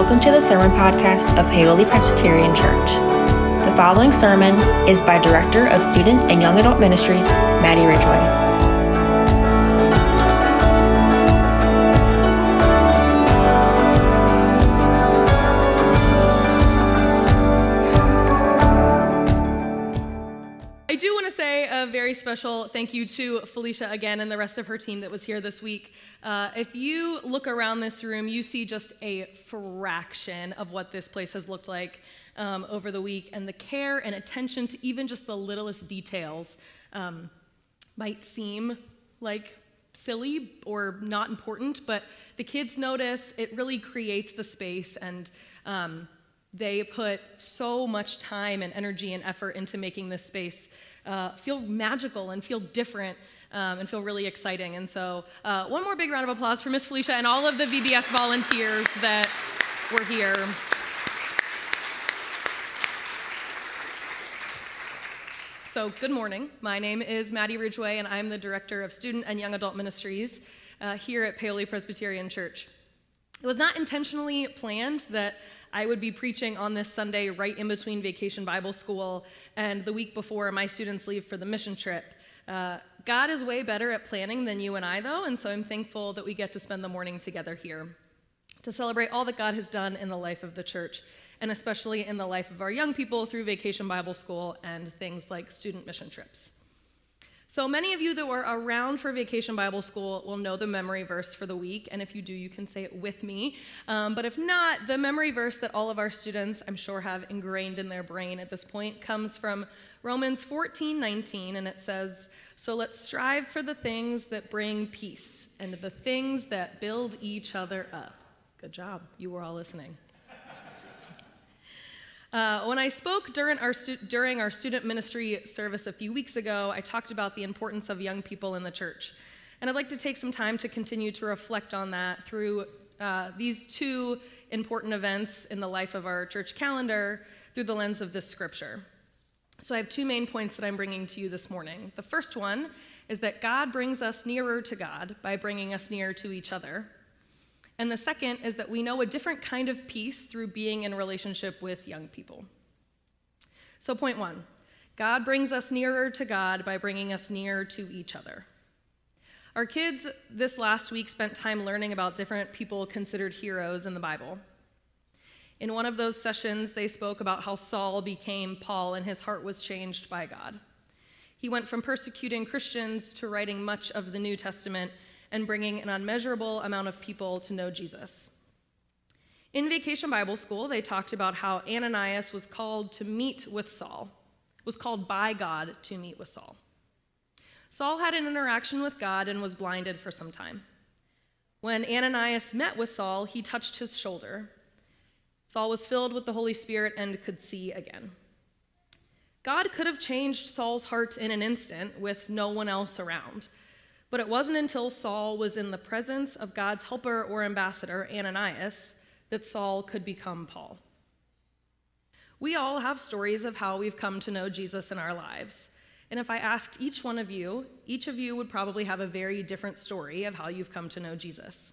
welcome to the Sermon Podcast of Paoli Presbyterian Church. The following sermon is by Director of Student and Young Adult Ministries, Maddie Ridgeway. Very special thank you to Felicia again and the rest of her team that was here this week. Uh, if you look around this room, you see just a fraction of what this place has looked like um, over the week, and the care and attention to even just the littlest details um, might seem like silly or not important, but the kids notice it really creates the space and um, they put so much time and energy and effort into making this space uh, feel magical and feel different um, and feel really exciting. And so, uh, one more big round of applause for Miss Felicia and all of the VBS volunteers that were here. So, good morning. My name is Maddie Ridgeway, and I'm the Director of Student and Young Adult Ministries uh, here at Paoli Presbyterian Church. It was not intentionally planned that I would be preaching on this Sunday right in between Vacation Bible School and the week before my students leave for the mission trip. Uh, God is way better at planning than you and I, though, and so I'm thankful that we get to spend the morning together here to celebrate all that God has done in the life of the church, and especially in the life of our young people through Vacation Bible School and things like student mission trips. So many of you that were around for Vacation Bible School will know the memory verse for the week, and if you do, you can say it with me. Um, but if not, the memory verse that all of our students, I'm sure, have ingrained in their brain at this point comes from Romans 14 19, and it says, So let's strive for the things that bring peace and the things that build each other up. Good job. You were all listening. Uh, when I spoke during our, stu- during our student ministry service a few weeks ago, I talked about the importance of young people in the church. And I'd like to take some time to continue to reflect on that through uh, these two important events in the life of our church calendar through the lens of this scripture. So I have two main points that I'm bringing to you this morning. The first one is that God brings us nearer to God by bringing us near to each other. And the second is that we know a different kind of peace through being in relationship with young people. So, point one God brings us nearer to God by bringing us near to each other. Our kids this last week spent time learning about different people considered heroes in the Bible. In one of those sessions, they spoke about how Saul became Paul and his heart was changed by God. He went from persecuting Christians to writing much of the New Testament and bringing an unmeasurable amount of people to know Jesus. In Vacation Bible School, they talked about how Ananias was called to meet with Saul, was called by God to meet with Saul. Saul had an interaction with God and was blinded for some time. When Ananias met with Saul, he touched his shoulder. Saul was filled with the Holy Spirit and could see again. God could have changed Saul's heart in an instant with no one else around. But it wasn't until Saul was in the presence of God's helper or ambassador, Ananias, that Saul could become Paul. We all have stories of how we've come to know Jesus in our lives. And if I asked each one of you, each of you would probably have a very different story of how you've come to know Jesus.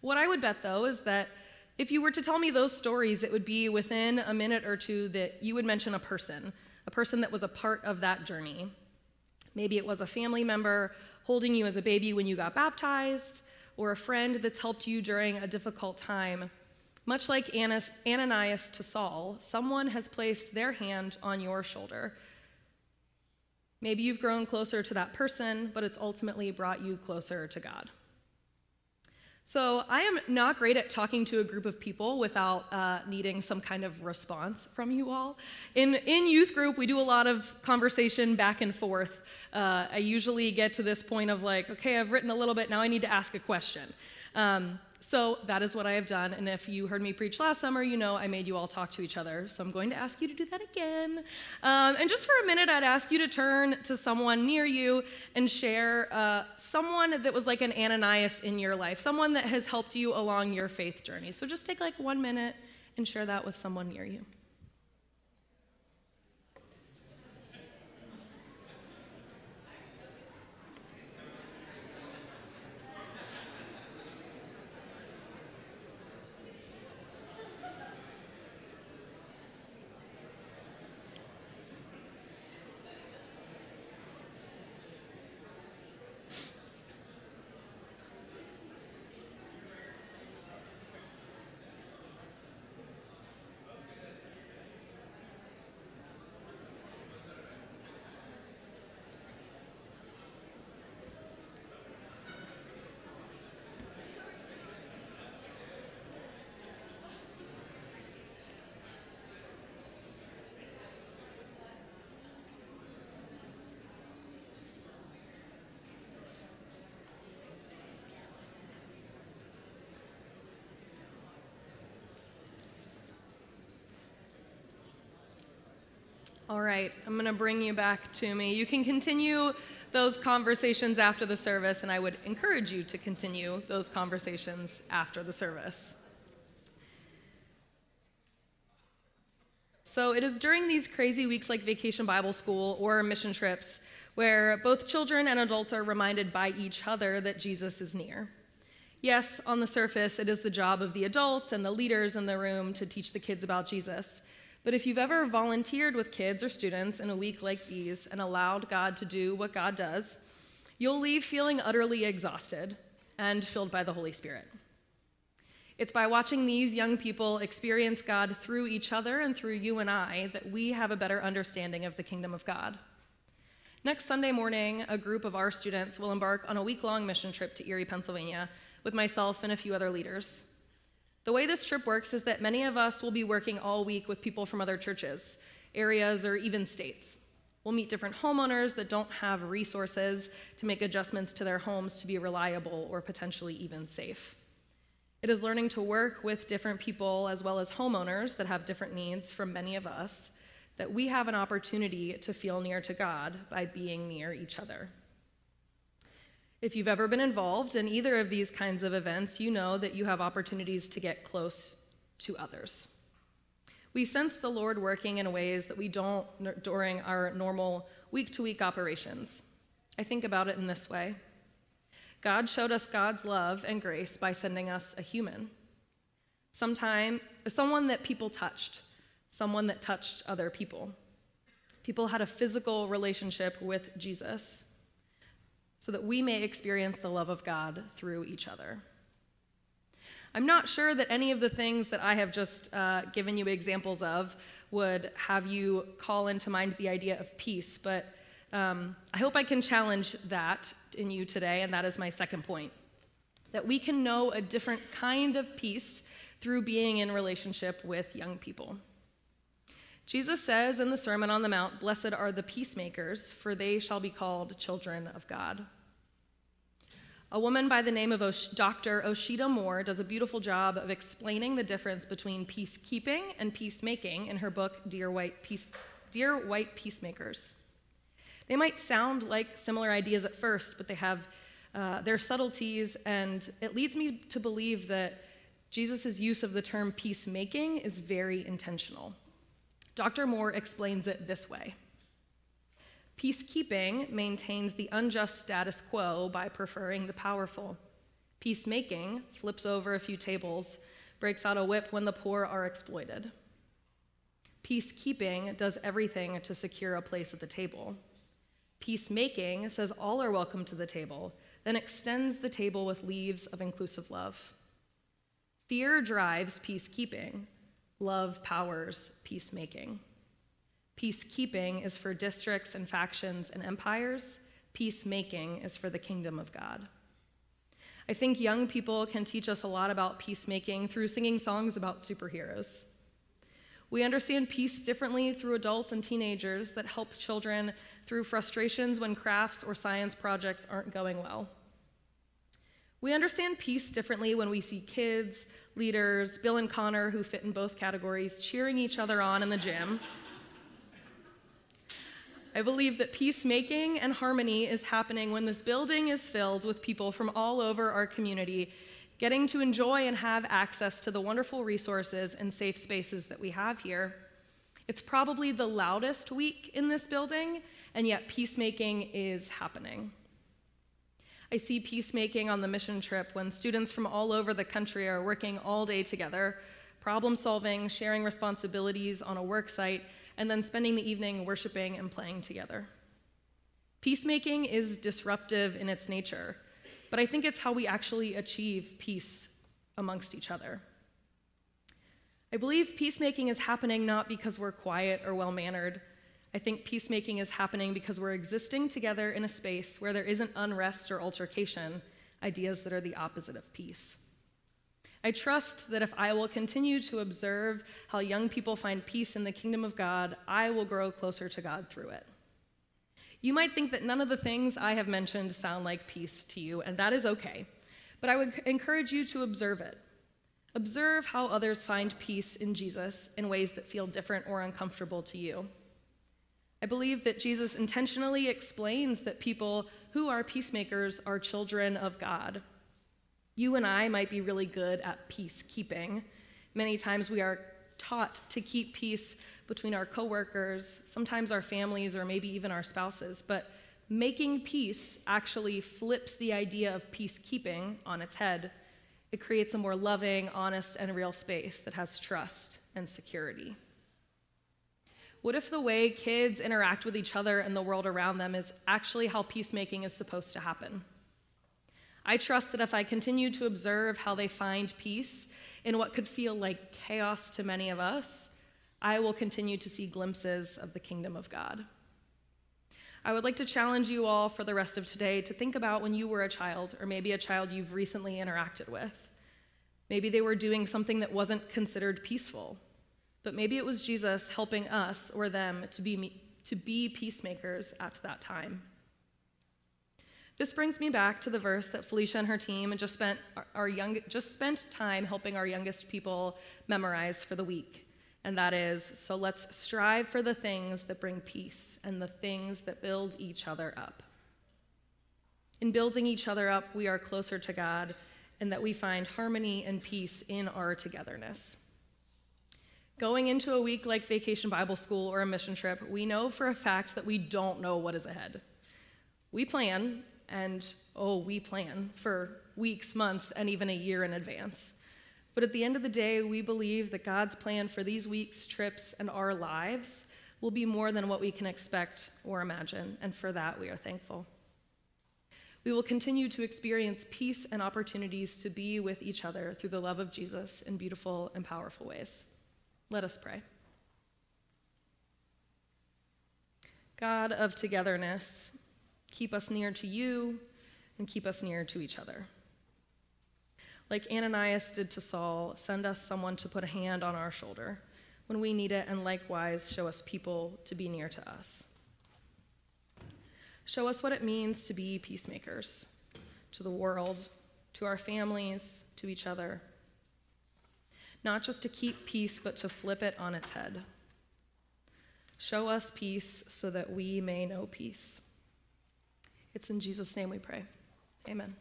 What I would bet, though, is that if you were to tell me those stories, it would be within a minute or two that you would mention a person, a person that was a part of that journey. Maybe it was a family member holding you as a baby when you got baptized, or a friend that's helped you during a difficult time. Much like Ananias to Saul, someone has placed their hand on your shoulder. Maybe you've grown closer to that person, but it's ultimately brought you closer to God. So, I am not great at talking to a group of people without uh, needing some kind of response from you all. In, in youth group, we do a lot of conversation back and forth. Uh, I usually get to this point of like, okay, I've written a little bit, now I need to ask a question. Um, so that is what I have done. And if you heard me preach last summer, you know I made you all talk to each other. So I'm going to ask you to do that again. Um, and just for a minute, I'd ask you to turn to someone near you and share uh, someone that was like an Ananias in your life, someone that has helped you along your faith journey. So just take like one minute and share that with someone near you. All right, I'm going to bring you back to me. You can continue those conversations after the service, and I would encourage you to continue those conversations after the service. So, it is during these crazy weeks like Vacation Bible School or mission trips where both children and adults are reminded by each other that Jesus is near. Yes, on the surface, it is the job of the adults and the leaders in the room to teach the kids about Jesus. But if you've ever volunteered with kids or students in a week like these and allowed God to do what God does, you'll leave feeling utterly exhausted and filled by the Holy Spirit. It's by watching these young people experience God through each other and through you and I that we have a better understanding of the kingdom of God. Next Sunday morning, a group of our students will embark on a week long mission trip to Erie, Pennsylvania, with myself and a few other leaders. The way this trip works is that many of us will be working all week with people from other churches, areas, or even states. We'll meet different homeowners that don't have resources to make adjustments to their homes to be reliable or potentially even safe. It is learning to work with different people as well as homeowners that have different needs from many of us that we have an opportunity to feel near to God by being near each other. If you've ever been involved in either of these kinds of events, you know that you have opportunities to get close to others. We sense the Lord working in ways that we don't during our normal week to week operations. I think about it in this way God showed us God's love and grace by sending us a human, sometime, someone that people touched, someone that touched other people. People had a physical relationship with Jesus so that we may experience the love of God through each other. I'm not sure that any of the things that I have just uh, given you examples of would have you call into mind the idea of peace, but um, I hope I can challenge that in you today, and that is my second point. That we can know a different kind of peace through being in relationship with young people. Jesus says in the Sermon on the Mount, Blessed are the peacemakers, for they shall be called children of God. A woman by the name of Osh- Dr. Osheta Moore does a beautiful job of explaining the difference between peacekeeping and peacemaking in her book, Dear White, Peace- Dear White Peacemakers. They might sound like similar ideas at first, but they have uh, their subtleties, and it leads me to believe that Jesus' use of the term peacemaking is very intentional. Dr. Moore explains it this way Peacekeeping maintains the unjust status quo by preferring the powerful. Peacemaking flips over a few tables, breaks out a whip when the poor are exploited. Peacekeeping does everything to secure a place at the table. Peacemaking says all are welcome to the table, then extends the table with leaves of inclusive love. Fear drives peacekeeping, Love powers peacemaking. Peacekeeping is for districts and factions and empires. Peacemaking is for the kingdom of God. I think young people can teach us a lot about peacemaking through singing songs about superheroes. We understand peace differently through adults and teenagers that help children through frustrations when crafts or science projects aren't going well. We understand peace differently when we see kids, leaders, Bill and Connor, who fit in both categories, cheering each other on in the gym. I believe that peacemaking and harmony is happening when this building is filled with people from all over our community getting to enjoy and have access to the wonderful resources and safe spaces that we have here. It's probably the loudest week in this building, and yet peacemaking is happening. I see peacemaking on the mission trip when students from all over the country are working all day together, problem solving, sharing responsibilities on a work site, and then spending the evening worshiping and playing together. Peacemaking is disruptive in its nature, but I think it's how we actually achieve peace amongst each other. I believe peacemaking is happening not because we're quiet or well mannered, I think peacemaking is happening because we're existing together in a space where there isn't unrest or altercation, ideas that are the opposite of peace. I trust that if I will continue to observe how young people find peace in the kingdom of God, I will grow closer to God through it. You might think that none of the things I have mentioned sound like peace to you, and that is okay. But I would encourage you to observe it. Observe how others find peace in Jesus in ways that feel different or uncomfortable to you. I believe that Jesus intentionally explains that people who are peacemakers are children of God. You and I might be really good at peacekeeping. Many times we are taught to keep peace between our coworkers, sometimes our families, or maybe even our spouses. But making peace actually flips the idea of peacekeeping on its head. It creates a more loving, honest, and real space that has trust and security. What if the way kids interact with each other and the world around them is actually how peacemaking is supposed to happen? I trust that if I continue to observe how they find peace in what could feel like chaos to many of us, I will continue to see glimpses of the kingdom of God. I would like to challenge you all for the rest of today to think about when you were a child, or maybe a child you've recently interacted with. Maybe they were doing something that wasn't considered peaceful, but maybe it was Jesus helping us or them to be, to be peacemakers at that time. This brings me back to the verse that Felicia and her team just spent our young just spent time helping our youngest people memorize for the week. And that is, so let's strive for the things that bring peace and the things that build each other up. In building each other up, we are closer to God and that we find harmony and peace in our togetherness. Going into a week like Vacation Bible School or a mission trip, we know for a fact that we don't know what is ahead. We plan, and oh, we plan for weeks, months, and even a year in advance. But at the end of the day, we believe that God's plan for these weeks, trips, and our lives will be more than what we can expect or imagine, and for that we are thankful. We will continue to experience peace and opportunities to be with each other through the love of Jesus in beautiful and powerful ways. Let us pray. God of togetherness, Keep us near to you and keep us near to each other. Like Ananias did to Saul, send us someone to put a hand on our shoulder when we need it, and likewise show us people to be near to us. Show us what it means to be peacemakers to the world, to our families, to each other. Not just to keep peace, but to flip it on its head. Show us peace so that we may know peace. It's in Jesus' name we pray. Amen.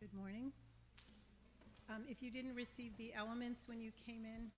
Good morning. Um, If you didn't receive the elements when you came in,